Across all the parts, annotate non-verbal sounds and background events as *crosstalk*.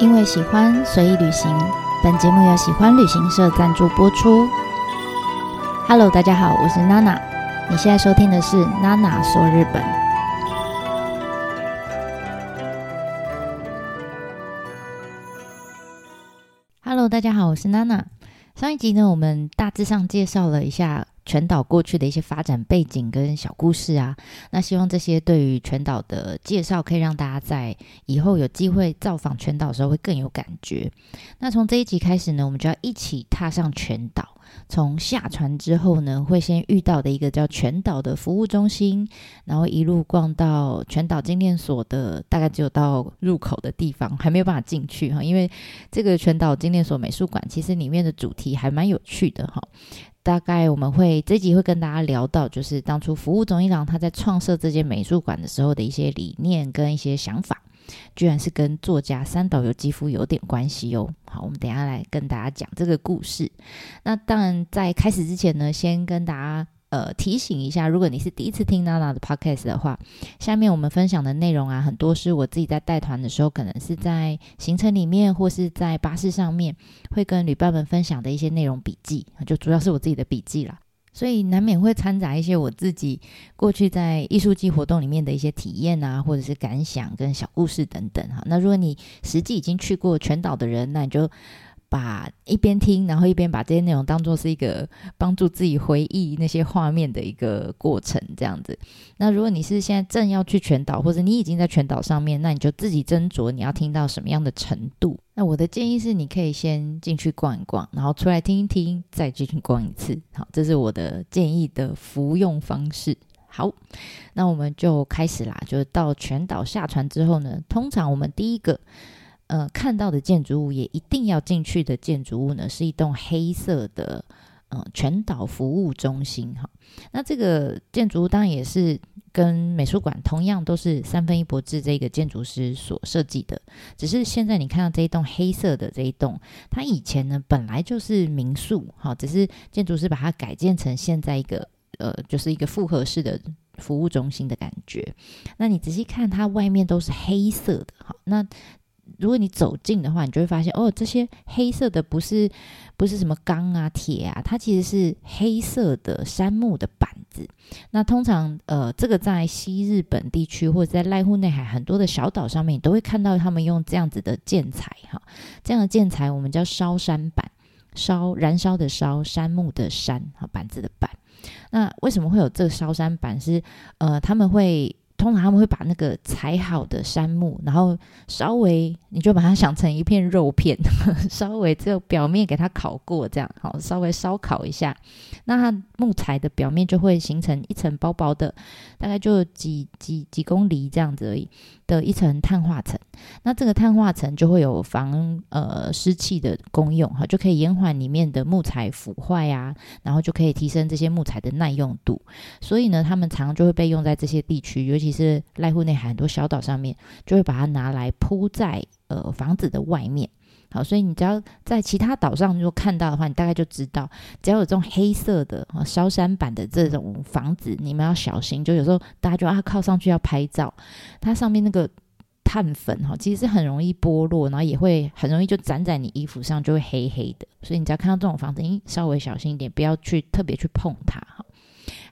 因为喜欢，随意旅行。本节目由喜欢旅行社赞助播出。Hello，大家好，我是娜娜。你现在收听的是娜娜说日本。Hello，大家好，我是娜娜。上一集呢，我们大致上介绍了一下。全岛过去的一些发展背景跟小故事啊，那希望这些对于全岛的介绍，可以让大家在以后有机会造访全岛的时候会更有感觉。那从这一集开始呢，我们就要一起踏上全岛。从下船之后呢，会先遇到的一个叫全岛的服务中心，然后一路逛到全岛精炼所的，大概只有到入口的地方，还没有办法进去哈。因为这个全岛精炼所美术馆，其实里面的主题还蛮有趣的哈。大概我们会这集会跟大家聊到，就是当初服务总一郎他在创设这间美术馆的时候的一些理念跟一些想法，居然是跟作家三岛由纪夫有点关系哦。好，我们等下来跟大家讲这个故事。那当然在开始之前呢，先跟大家。呃，提醒一下，如果你是第一次听娜娜的 podcast 的话，下面我们分享的内容啊，很多是我自己在带团的时候，可能是在行程里面或是在巴士上面，会跟旅伴们分享的一些内容笔记，就主要是我自己的笔记啦，所以难免会掺杂一些我自己过去在艺术季活动里面的一些体验啊，或者是感想跟小故事等等哈。那如果你实际已经去过全岛的人，那你就。把一边听，然后一边把这些内容当做是一个帮助自己回忆那些画面的一个过程，这样子。那如果你是现在正要去全岛，或者你已经在全岛上面，那你就自己斟酌你要听到什么样的程度。那我的建议是，你可以先进去逛一逛，然后出来听一听，再进去逛一次。好，这是我的建议的服用方式。好，那我们就开始啦。就是到全岛下船之后呢，通常我们第一个。呃，看到的建筑物也一定要进去的建筑物呢，是一栋黑色的，嗯，全岛服务中心哈。那这个建筑物当然也是跟美术馆同样都是三分一博志这个建筑师所设计的，只是现在你看到这一栋黑色的这一栋，它以前呢本来就是民宿好，只是建筑师把它改建成现在一个呃，就是一个复合式的服务中心的感觉。那你仔细看，它外面都是黑色的好，那。如果你走近的话，你就会发现哦，这些黑色的不是不是什么钢啊、铁啊，它其实是黑色的杉木的板子。那通常呃，这个在西日本地区或者在濑户内海很多的小岛上面，你都会看到他们用这样子的建材哈。这样的建材我们叫烧山板，烧燃烧的烧，杉木的杉，哈，板子的板。那为什么会有这烧山板？是呃，他们会。通常他们会把那个裁好的杉木，然后稍微你就把它想成一片肉片，*laughs* 稍微只有表面给它烤过，这样好，稍微烧烤一下，那它木材的表面就会形成一层薄薄的，大概就几几几公里这样子而已的一层碳化层。那这个碳化层就会有防呃湿气的功用，哈，就可以延缓里面的木材腐坏啊，然后就可以提升这些木材的耐用度。所以呢，他们常常就会被用在这些地区，尤其。是濑户内海很多小岛上面就会把它拿来铺在呃房子的外面，好，所以你只要在其他岛上如果看到的话，你大概就知道，只要有这种黑色的啊烧山板的这种房子，你们要小心。就有时候大家就啊靠上去要拍照，它上面那个碳粉哈，其实是很容易剥落，然后也会很容易就粘在你衣服上，就会黑黑的。所以你只要看到这种房子，你稍微小心一点，不要去特别去碰它。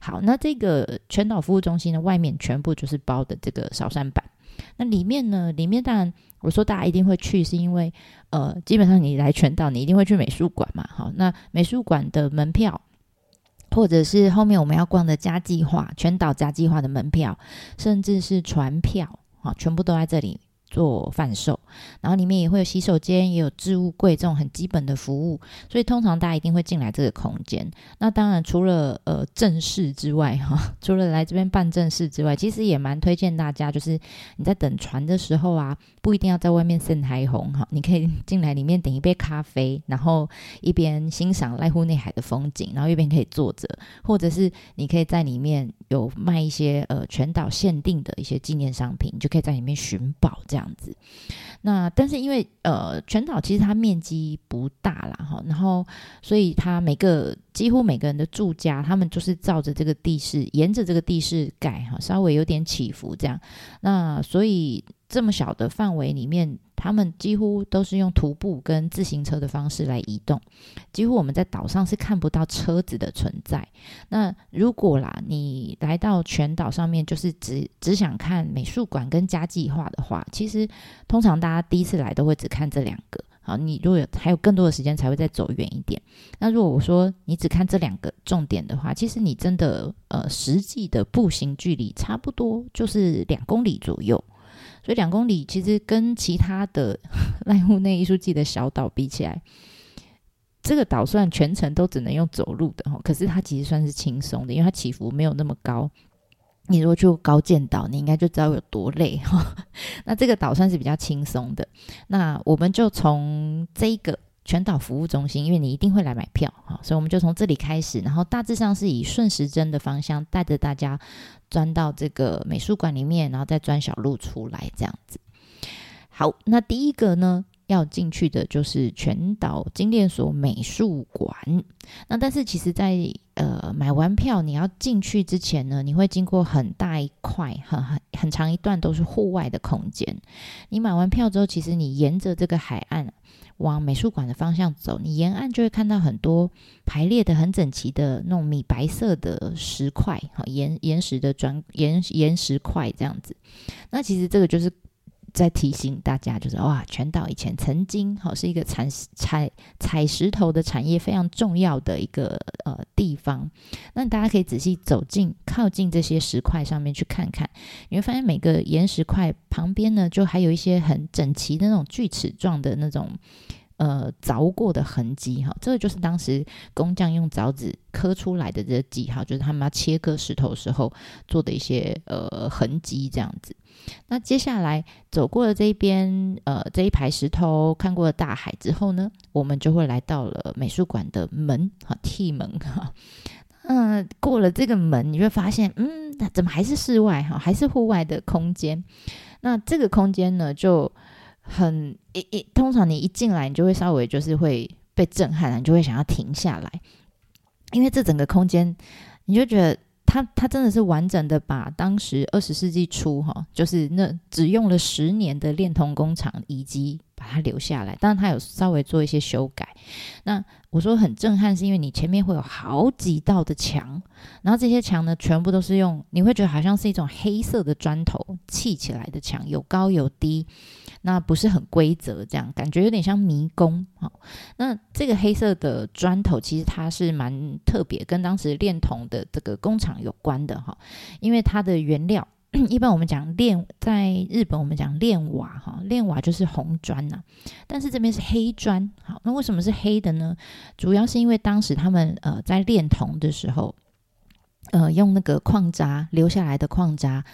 好，那这个全岛服务中心的外面全部就是包的这个烧山板，那里面呢，里面当然我说大家一定会去，是因为呃，基本上你来全岛，你一定会去美术馆嘛。好，那美术馆的门票，或者是后面我们要逛的家计划全岛家计划的门票，甚至是船票，好，全部都在这里。做贩售，然后里面也会有洗手间，也有置物柜这种很基本的服务，所以通常大家一定会进来这个空间。那当然，除了呃正式之外，哈，*laughs* 除了来这边办正事之外，其实也蛮推荐大家，就是你在等船的时候啊，不一定要在外面盛台红哈，你可以进来里面点一杯咖啡，然后一边欣赏濑户内海的风景，然后一边可以坐着，或者是你可以在里面有卖一些呃全岛限定的一些纪念商品，你就可以在里面寻宝这样。这样子，那但是因为呃，全岛其实它面积不大啦，哈，然后所以它每个几乎每个人的住家，他们就是照着这个地势，沿着这个地势盖哈，稍微有点起伏这样。那所以这么小的范围里面，他们几乎都是用徒步跟自行车的方式来移动，几乎我们在岛上是看不到车子的存在。那如果啦，你来到全岛上面，就是只只想看美术馆跟家计划的话，其实通常大家第一次来都会只看这两个。好，你如果有还有更多的时间，才会再走远一点。那如果我说你只看这两个重点的话，其实你真的呃实际的步行距离差不多就是两公里左右。所以两公里其实跟其他的 *laughs* 濑户内艺术季的小岛比起来，这个岛虽然全程都只能用走路的哈，可是它其实算是轻松的，因为它起伏没有那么高。你如果去高见岛，你应该就知道有多累哈。*laughs* 那这个岛算是比较轻松的。那我们就从这个全岛服务中心，因为你一定会来买票哈，所以我们就从这里开始，然后大致上是以顺时针的方向带着大家钻到这个美术馆里面，然后再钻小路出来这样子。好，那第一个呢？要进去的就是全岛精炼所美术馆。那但是其实，在呃买完票你要进去之前呢，你会经过很大一块、很很很长一段都是户外的空间。你买完票之后，其实你沿着这个海岸往美术馆的方向走，你沿岸就会看到很多排列的很整齐的那种米白色的石块，哈岩岩石的砖岩岩石块这样子。那其实这个就是。在提醒大家，就是哇，全岛以前曾经好是一个采采采石头的产业非常重要的一个呃地方。那大家可以仔细走近、靠近这些石块上面去看看，你会发现每个岩石块旁边呢，就还有一些很整齐的那种锯齿状的那种。呃，凿过的痕迹哈，这个就是当时工匠用凿子刻出来的这个记号，就是他们要切割石头时候做的一些呃痕迹这样子。那接下来走过了这一边呃这一排石头，看过了大海之后呢，我们就会来到了美术馆的门哈，T 门哈。嗯，过了这个门，你会发现，嗯，怎么还是室外哈，还是户外的空间？那这个空间呢，就。很一一，通常你一进来，你就会稍微就是会被震撼，你就会想要停下来，因为这整个空间，你就觉得它它真的是完整的把当时二十世纪初哈，就是那只用了十年的炼铜工厂以及。把它留下来，当然它有稍微做一些修改。那我说很震撼，是因为你前面会有好几道的墙，然后这些墙呢，全部都是用，你会觉得好像是一种黑色的砖头砌起来的墙，有高有低，那不是很规则，这样感觉有点像迷宫。好，那这个黑色的砖头其实它是蛮特别，跟当时炼铜的这个工厂有关的哈，因为它的原料。*coughs* 一般我们讲炼，在日本我们讲炼瓦哈，炼瓦就是红砖呐，但是这边是黑砖。好，那为什么是黑的呢？主要是因为当时他们呃在炼铜的时候，呃用那个矿渣留下来的矿渣，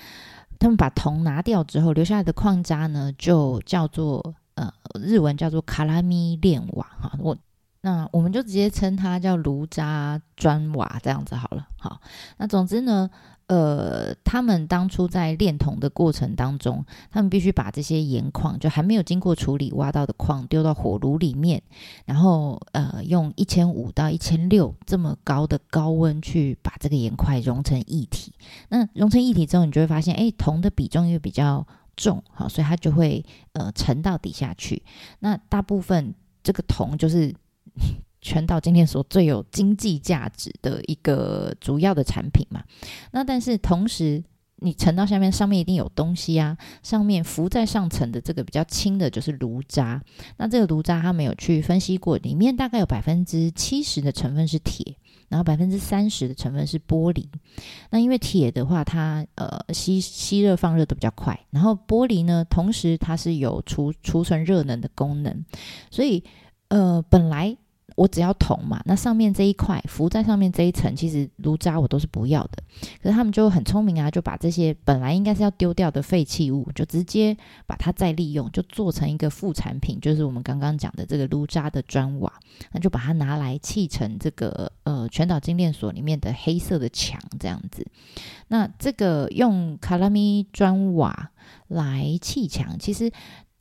他们把铜拿掉之后留下来的矿渣呢，就叫做呃日文叫做卡拉米炼瓦哈。我那我们就直接称它叫炉渣砖瓦这样子好了。好，那总之呢。呃，他们当初在炼铜的过程当中，他们必须把这些盐矿，就还没有经过处理挖到的矿，丢到火炉里面，然后呃，用一千五到一千六这么高的高温去把这个盐块融成一体。那融成一体之后，你就会发现，哎，铜的比重又比较重，好，所以它就会呃沉到底下去。那大部分这个铜就是。全岛今天所最有经济价值的一个主要的产品嘛，那但是同时你沉到下面，上面一定有东西啊，上面浮在上层的这个比较轻的就是炉渣，那这个炉渣他没有去分析过，里面大概有百分之七十的成分是铁，然后百分之三十的成分是玻璃。那因为铁的话，它呃吸吸热放热都比较快，然后玻璃呢，同时它是有储储存热能的功能，所以呃本来。我只要铜嘛，那上面这一块浮在上面这一层，其实炉渣我都是不要的。可是他们就很聪明啊，就把这些本来应该是要丢掉的废弃物，就直接把它再利用，就做成一个副产品，就是我们刚刚讲的这个炉渣的砖瓦。那就把它拿来砌成这个呃全岛精炼所里面的黑色的墙这样子。那这个用卡拉米砖瓦来砌墙，其实。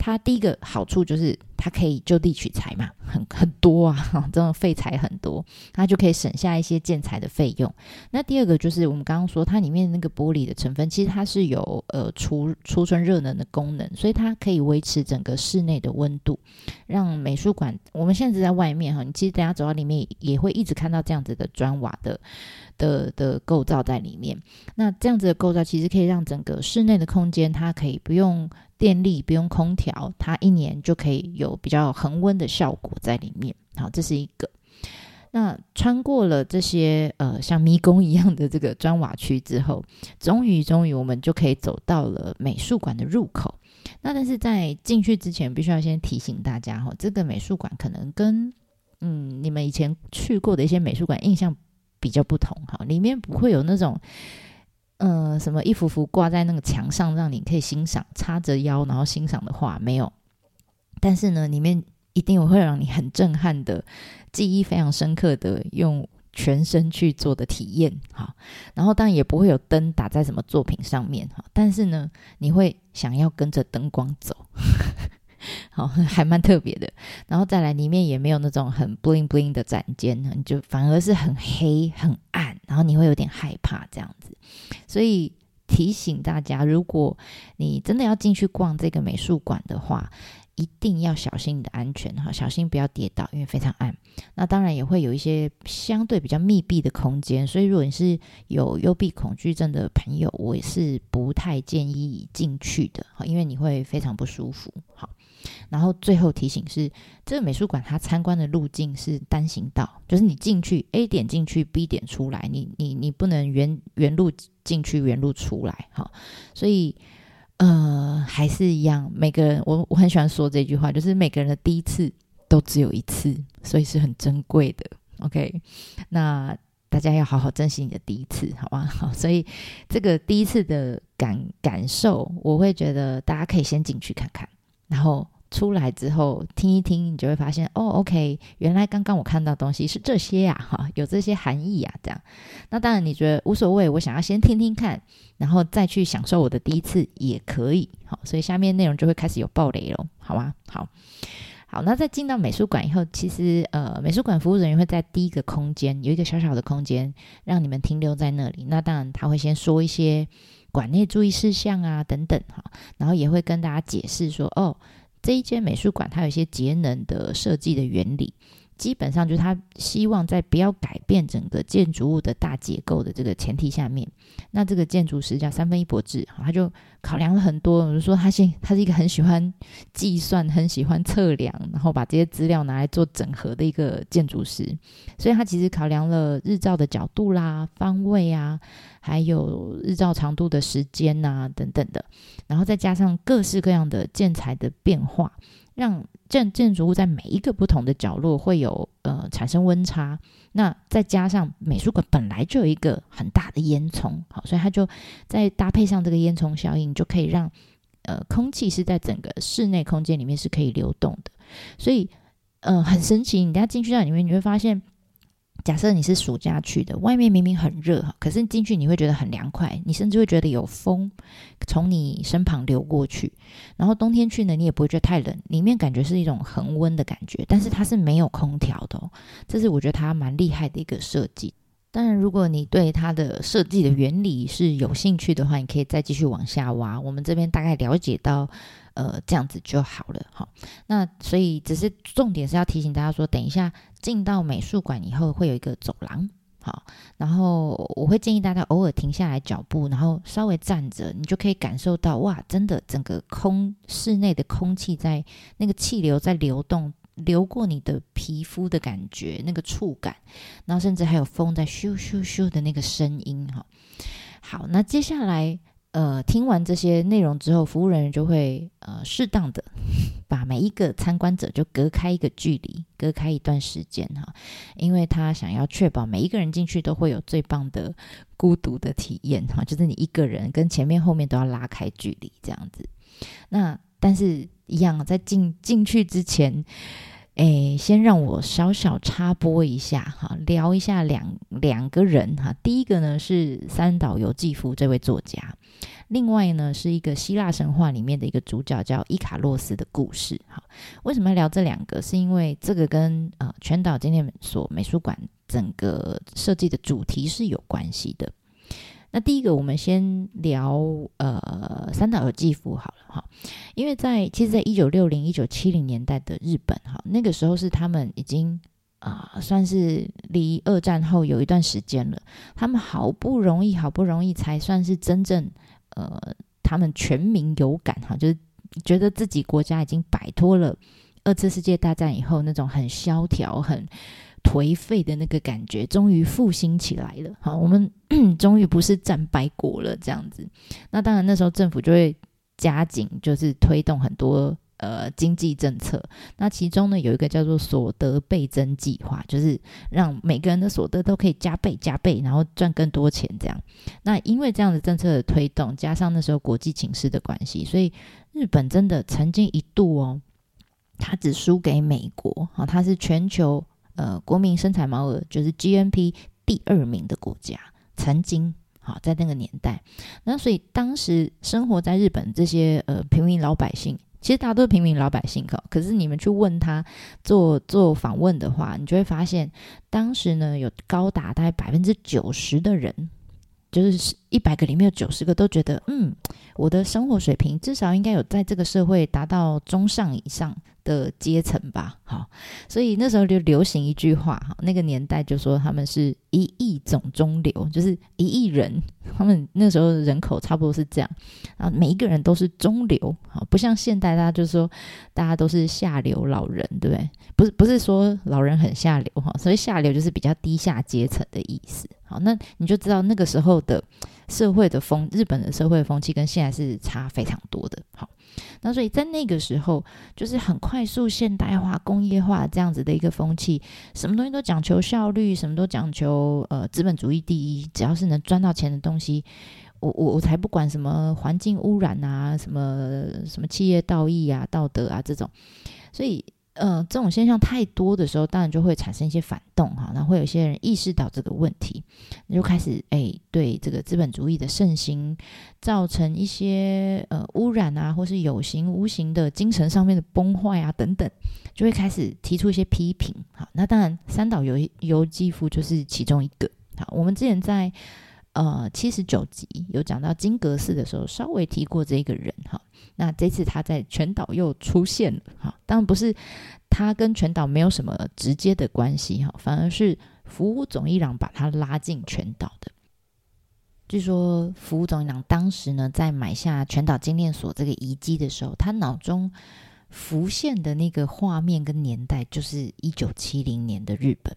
它第一个好处就是它可以就地取材嘛，很很多啊，*laughs* 这种废材很多，它就可以省下一些建材的费用。那第二个就是我们刚刚说，它里面那个玻璃的成分，其实它是有呃储储存热能的功能，所以它可以维持整个室内的温度，让美术馆。我们现在是在外面哈，你其实等下走到里面也会一直看到这样子的砖瓦的。的的构造在里面，那这样子的构造其实可以让整个室内的空间，它可以不用电力，不用空调，它一年就可以有比较恒温的效果在里面。好，这是一个。那穿过了这些呃像迷宫一样的这个砖瓦区之后，终于终于我们就可以走到了美术馆的入口。那但是在进去之前，必须要先提醒大家哈，这个美术馆可能跟嗯你们以前去过的一些美术馆印象。比较不同哈，里面不会有那种，呃，什么一幅幅挂在那个墙上让你可以欣赏，叉着腰然后欣赏的画没有。但是呢，里面一定会让你很震撼的，记忆非常深刻的，用全身去做的体验哈。然后当然也不会有灯打在什么作品上面哈，但是呢，你会想要跟着灯光走。好，*laughs* 还蛮特别的。然后再来，里面也没有那种很 bling bling 的展间，你就反而是很黑、很暗，然后你会有点害怕这样子。所以提醒大家，如果你真的要进去逛这个美术馆的话，一定要小心你的安全哈，小心不要跌倒，因为非常暗。那当然也会有一些相对比较密闭的空间，所以如果你是有幽闭恐惧症的朋友，我也是不太建议进去的，因为你会非常不舒服。好。然后最后提醒是，这个美术馆它参观的路径是单行道，就是你进去 A 点进去 B 点出来，你你你不能原原路进去原路出来哈。所以呃还是一样，每个人我我很喜欢说这句话，就是每个人的第一次都只有一次，所以是很珍贵的。OK，那大家要好好珍惜你的第一次，好吗？好，*laughs* 所以这个第一次的感感受，我会觉得大家可以先进去看看，然后。出来之后听一听，你就会发现哦，OK，原来刚刚我看到东西是这些呀，哈，*laughs* 有这些含义啊，这样。那当然你觉得无所谓，我想要先听听看，然后再去享受我的第一次也可以，好，所以下面内容就会开始有暴雷了，好吗？好，好，那在进到美术馆以后，其实呃，美术馆服务人员会在第一个空间有一个小小的空间让你们停留在那里，那当然他会先说一些馆内注意事项啊等等哈，然后也会跟大家解释说哦。这一间美术馆，它有一些节能的设计的原理。基本上就是他希望在不要改变整个建筑物的大结构的这个前提下面，那这个建筑师叫三分一博志，他就考量了很多。比如说，他现他是一个很喜欢计算、很喜欢测量，然后把这些资料拿来做整合的一个建筑师。所以他其实考量了日照的角度啦、方位啊，还有日照长度的时间呐等等的，然后再加上各式各样的建材的变化。让建建筑物在每一个不同的角落会有呃产生温差，那再加上美术馆本来就有一个很大的烟囱，好，所以它就再搭配上这个烟囱效应，就可以让呃空气是在整个室内空间里面是可以流动的，所以呃很神奇，你等下进去到里面你会发现。假设你是暑假去的，外面明明很热可是进去你会觉得很凉快，你甚至会觉得有风从你身旁流过去。然后冬天去呢，你也不会觉得太冷，里面感觉是一种恒温的感觉，但是它是没有空调的哦。这是我觉得它蛮厉害的一个设计。当然，如果你对它的设计的原理是有兴趣的话，你可以再继续往下挖。我们这边大概了解到，呃，这样子就好了。好，那所以只是重点是要提醒大家说，等一下进到美术馆以后会有一个走廊，好，然后我会建议大家偶尔停下来脚步，然后稍微站着，你就可以感受到哇，真的整个空室内的空气在那个气流在流动。流过你的皮肤的感觉，那个触感，然后甚至还有风在咻咻咻的那个声音，哈。好，那接下来，呃，听完这些内容之后，服务人员就会呃适当的把每一个参观者就隔开一个距离，隔开一段时间，哈，因为他想要确保每一个人进去都会有最棒的孤独的体验，哈，就是你一个人跟前面后面都要拉开距离这样子。那但是。一样，在进进去之前，诶，先让我小小插播一下哈，聊一下两两个人哈。第一个呢是三岛由纪夫这位作家，另外呢是一个希腊神话里面的一个主角叫伊卡洛斯的故事。好，为什么要聊这两个？是因为这个跟呃全岛纪念所美术馆整个设计的主题是有关系的。那第一个，我们先聊呃三岛由纪夫好了哈，因为在其实，在一九六零、一九七零年代的日本哈，那个时候是他们已经啊算是离二战后有一段时间了，他们好不容易、好不容易才算是真正呃他们全民有感哈，就是觉得自己国家已经摆脱了二次世界大战以后那种很萧条、很。颓废的那个感觉终于复兴起来了，好，我们 *clears throat* 终于不是战败国了，这样子。那当然，那时候政府就会加紧，就是推动很多呃经济政策。那其中呢，有一个叫做所得倍增计划，就是让每个人的所得都可以加倍加倍，然后赚更多钱这样。那因为这样的政策的推动，加上那时候国际情势的关系，所以日本真的曾经一度哦，它只输给美国啊，它是全球。呃，国民生产毛额就是 GNP 第二名的国家，曾经好在那个年代，那所以当时生活在日本这些呃平民老百姓，其实大家都是平民老百姓，可可是你们去问他做做访问的话，你就会发现，当时呢有高达大概百分之九十的人，就是一百个里面有九十个都觉得，嗯，我的生活水平至少应该有在这个社会达到中上以上。的阶层吧，好，所以那时候就流行一句话，哈，那个年代就说他们是一亿总中流，就是一亿人，他们那时候人口差不多是这样，啊，每一个人都是中流，好，不像现代大家就说大家都是下流老人，对不对？不是，不是说老人很下流，哈，所以下流就是比较低下阶层的意思，好，那你就知道那个时候的社会的风，日本的社会风气跟现在是差非常多的，好。那所以在那个时候，就是很快速现代化、工业化这样子的一个风气，什么东西都讲求效率，什么都讲求呃资本主义第一，只要是能赚到钱的东西，我我我才不管什么环境污染啊，什么什么企业道义啊、道德啊这种，所以。呃，这种现象太多的时候，当然就会产生一些反动哈。那会有些人意识到这个问题，就开始哎，对这个资本主义的盛行造成一些呃污染啊，或是有形无形的精神上面的崩坏啊等等，就会开始提出一些批评。好，那当然三岛由由纪夫就是其中一个。好，我们之前在呃七十九集有讲到金阁寺的时候，稍微提过这个人哈。那这次他在全岛又出现了，哈，当然不是他跟全岛没有什么直接的关系，哈，反而是服务总一郎把他拉进全岛的。据说服务总一郎当时呢，在买下全岛精炼所这个遗迹的时候，他脑中浮现的那个画面跟年代，就是一九七零年的日本。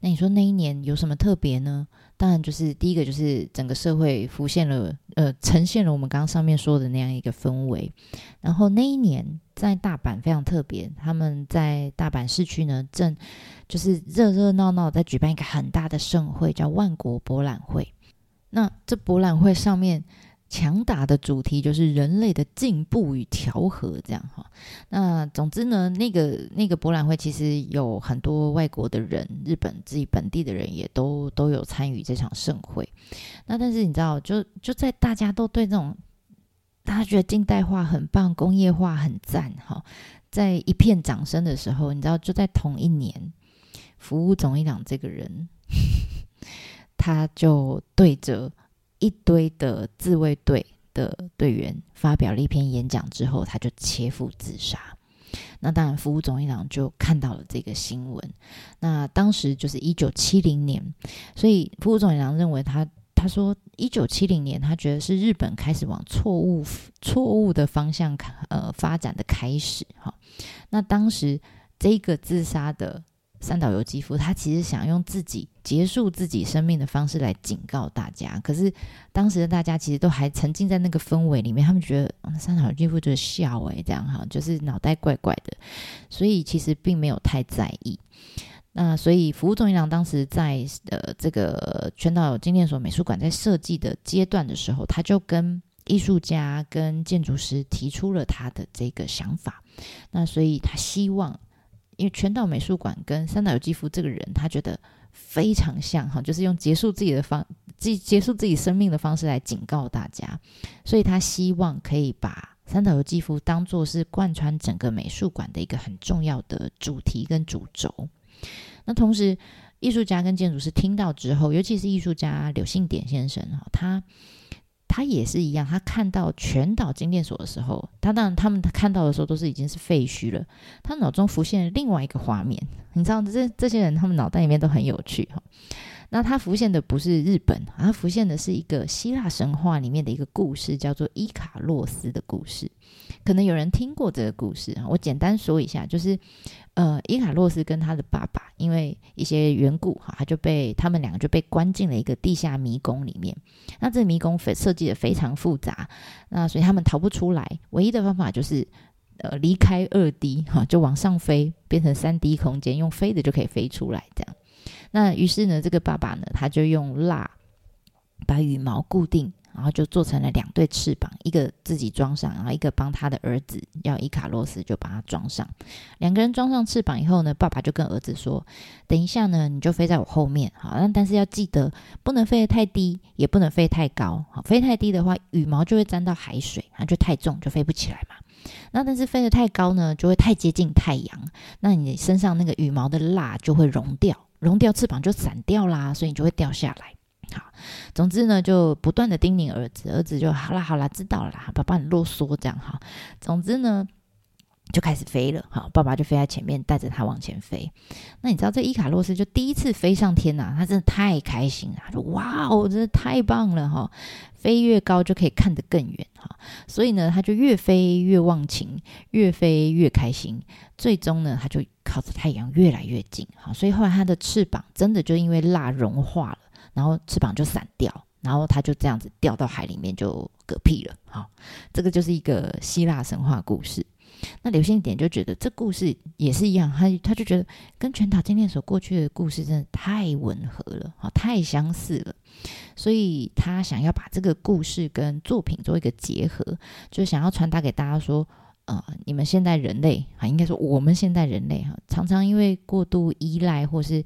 那你说那一年有什么特别呢？当然就是第一个就是整个社会浮现了，呃，呈现了我们刚刚上面说的那样一个氛围。然后那一年在大阪非常特别，他们在大阪市区呢，正就是热热闹闹在举办一个很大的盛会，叫万国博览会。那这博览会上面。强打的主题就是人类的进步与调和，这样哈。那总之呢，那个那个博览会其实有很多外国的人，日本自己本地的人也都都有参与这场盛会。那但是你知道，就就在大家都对这种大家觉得近代化很棒、工业化很赞哈，在一片掌声的时候，你知道就在同一年，服务总一郎这个人，*laughs* 他就对着。一堆的自卫队的队员发表了一篇演讲之后，他就切腹自杀。那当然，服务总一郎就看到了这个新闻。那当时就是一九七零年，所以服务总一郎认为他他说一九七零年，他觉得是日本开始往错误错误的方向呃发展的开始。哈，那当时这个自杀的。三岛由纪夫，他其实想用自己结束自己生命的方式来警告大家，可是当时的大家其实都还沉浸在那个氛围里面，他们觉得三岛由纪夫就是笑诶，这样哈，就是脑袋怪怪的，所以其实并没有太在意。那所以服务中一郎当时在呃这个全岛纪念所美术馆在设计的阶段的时候，他就跟艺术家跟建筑师提出了他的这个想法，那所以他希望。因为全岛美术馆跟三岛由纪夫这个人，他觉得非常像哈，就是用结束自己的方，结结束自己生命的方式来警告大家，所以他希望可以把三岛由纪夫当做是贯穿整个美术馆的一个很重要的主题跟主轴。那同时，艺术家跟建筑师听到之后，尤其是艺术家柳信典先生哈，他。他也是一样，他看到全岛精炼所的时候，他当然他们看到的时候都是已经是废墟了。他脑中浮现了另外一个画面，你知道这这些人他们脑袋里面都很有趣哈。那他浮现的不是日本，他浮现的是一个希腊神话里面的一个故事，叫做伊卡洛斯的故事。可能有人听过这个故事啊，我简单说一下，就是，呃，伊卡洛斯跟他的爸爸因为一些缘故哈，他就被他们两个就被关进了一个地下迷宫里面。那这个迷宫非设计的非常复杂，那所以他们逃不出来，唯一的方法就是呃离开二 D 哈，就往上飞，变成三 D 空间，用飞的就可以飞出来这样。那于是呢，这个爸爸呢，他就用蜡把羽毛固定，然后就做成了两对翅膀，一个自己装上，然后一个帮他的儿子叫伊卡洛斯就把它装上。两个人装上翅膀以后呢，爸爸就跟儿子说：“等一下呢，你就飞在我后面，好，但但是要记得不能飞得太低，也不能飞太高。好，飞太低的话，羽毛就会沾到海水，那就太重，就飞不起来嘛。那但是飞得太高呢，就会太接近太阳，那你身上那个羽毛的蜡就会融掉。”融掉翅膀就散掉啦，所以你就会掉下来。好，总之呢，就不断的叮咛儿子，儿子就好啦好啦，知道了啦，爸爸你啰嗦这样哈。总之呢，就开始飞了。好，爸爸就飞在前面，带着他往前飞。那你知道这伊卡洛斯就第一次飞上天呐，他真的太开心了，他说哇哦，真的太棒了哈。飞越高就可以看得更远哈，所以呢，他就越飞越忘情，越飞越开心。最终呢，他就靠着太阳越来越近哈，所以后来他的翅膀真的就因为蜡融化了，然后翅膀就散掉，然后他就这样子掉到海里面就嗝屁了哈。这个就是一个希腊神话故事。那刘星典就觉得这故事也是一样，他他就觉得跟全岛精炼所过去的故事真的太吻合了，哈，太相似了，所以他想要把这个故事跟作品做一个结合，就想要传达给大家说，呃，你们现代人类啊，应该说我们现代人类哈，常常因为过度依赖，或是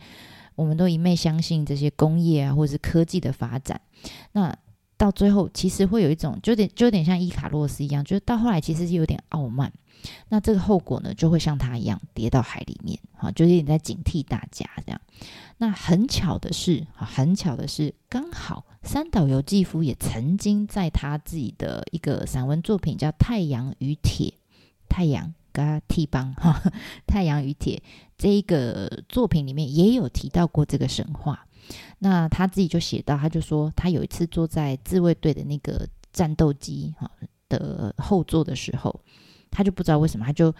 我们都一昧相信这些工业啊，或者是科技的发展，那到最后其实会有一种，就点就有点像伊卡洛斯一样，就是到后来其实是有点傲慢。那这个后果呢，就会像他一样跌到海里面，哈，就是你在警惕大家这样。那很巧的是，哈，很巧的是，刚好三岛由纪夫也曾经在他自己的一个散文作品叫《太阳与铁》，太阳跟他替帮哈，*laughs*《太阳与铁》这一个作品里面也有提到过这个神话。那他自己就写到，他就说他有一次坐在自卫队的那个战斗机哈的后座的时候。他就不知道为什么，他就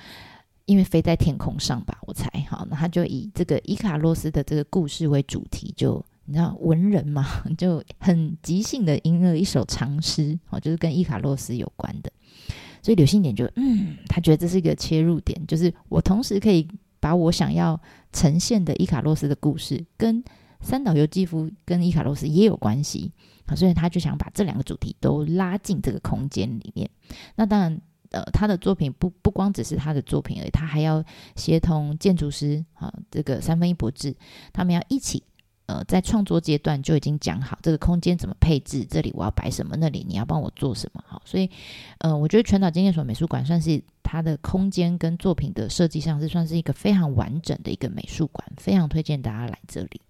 因为飞在天空上吧，我猜哈，那他就以这个伊卡洛斯的这个故事为主题，就你知道文人嘛，*laughs* 就很即兴的吟了一首长诗，哦，就是跟伊卡洛斯有关的。所以刘信典就嗯，他觉得这是一个切入点，就是我同时可以把我想要呈现的伊卡洛斯的故事，跟三岛由纪夫跟伊卡洛斯也有关系，啊，所以他就想把这两个主题都拉进这个空间里面。那当然。呃，他的作品不不光只是他的作品而已，他还要协同建筑师啊，这个三分一博志，他们要一起呃，在创作阶段就已经讲好这个空间怎么配置，这里我要摆什么，那里你要帮我做什么，好，所以呃，我觉得全岛经验所美术馆算是它的空间跟作品的设计上是算是一个非常完整的一个美术馆，非常推荐大家来这里。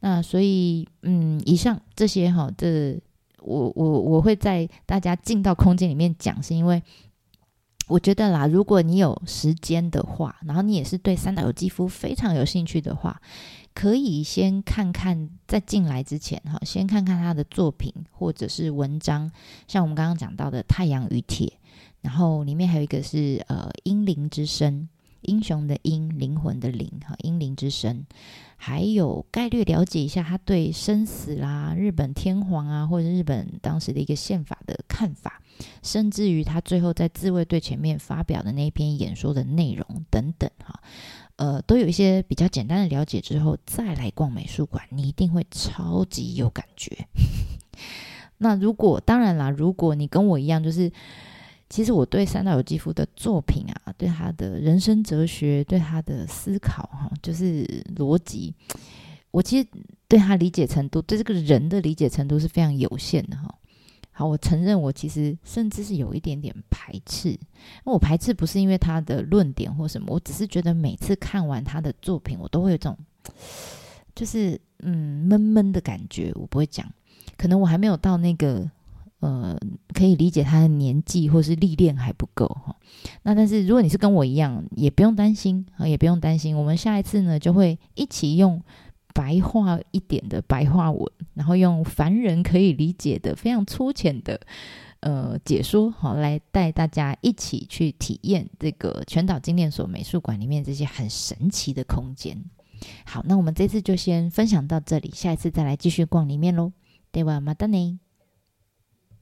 那所以嗯，以上这些哈，这我我我会在大家进到空间里面讲，是因为。我觉得啦，如果你有时间的话，然后你也是对三岛由纪夫非常有兴趣的话，可以先看看，在进来之前哈，先看看他的作品或者是文章，像我们刚刚讲到的《太阳与铁》，然后里面还有一个是呃《英灵之声》。英雄的英，灵魂的灵，哈，英灵之声，还有概略了解一下他对生死啦、日本天皇啊，或者日本当时的一个宪法的看法，甚至于他最后在自卫队前面发表的那篇演说的内容等等，哈，呃，都有一些比较简单的了解之后，再来逛美术馆，你一定会超级有感觉。*laughs* 那如果当然啦，如果你跟我一样，就是。其实我对三岛由纪夫的作品啊，对他的人生哲学，对他的思考，哈，就是逻辑，我其实对他理解程度，对这个人的理解程度是非常有限的哈。好，我承认我其实甚至是有一点点排斥。那我排斥不是因为他的论点或什么，我只是觉得每次看完他的作品，我都会有种就是嗯闷闷的感觉。我不会讲，可能我还没有到那个呃可以理解他的年纪或是历练还不够哈。那但是如果你是跟我一样，也不用担心啊，也不用担心。我们下一次呢就会一起用。白话一点的白话文，然后用凡人可以理解的非常粗浅的呃解说，好来带大家一起去体验这个全岛精炼所美术馆里面这些很神奇的空间。好，那我们这次就先分享到这里，下一次再来继续逛里面喽。对吧，马达尼。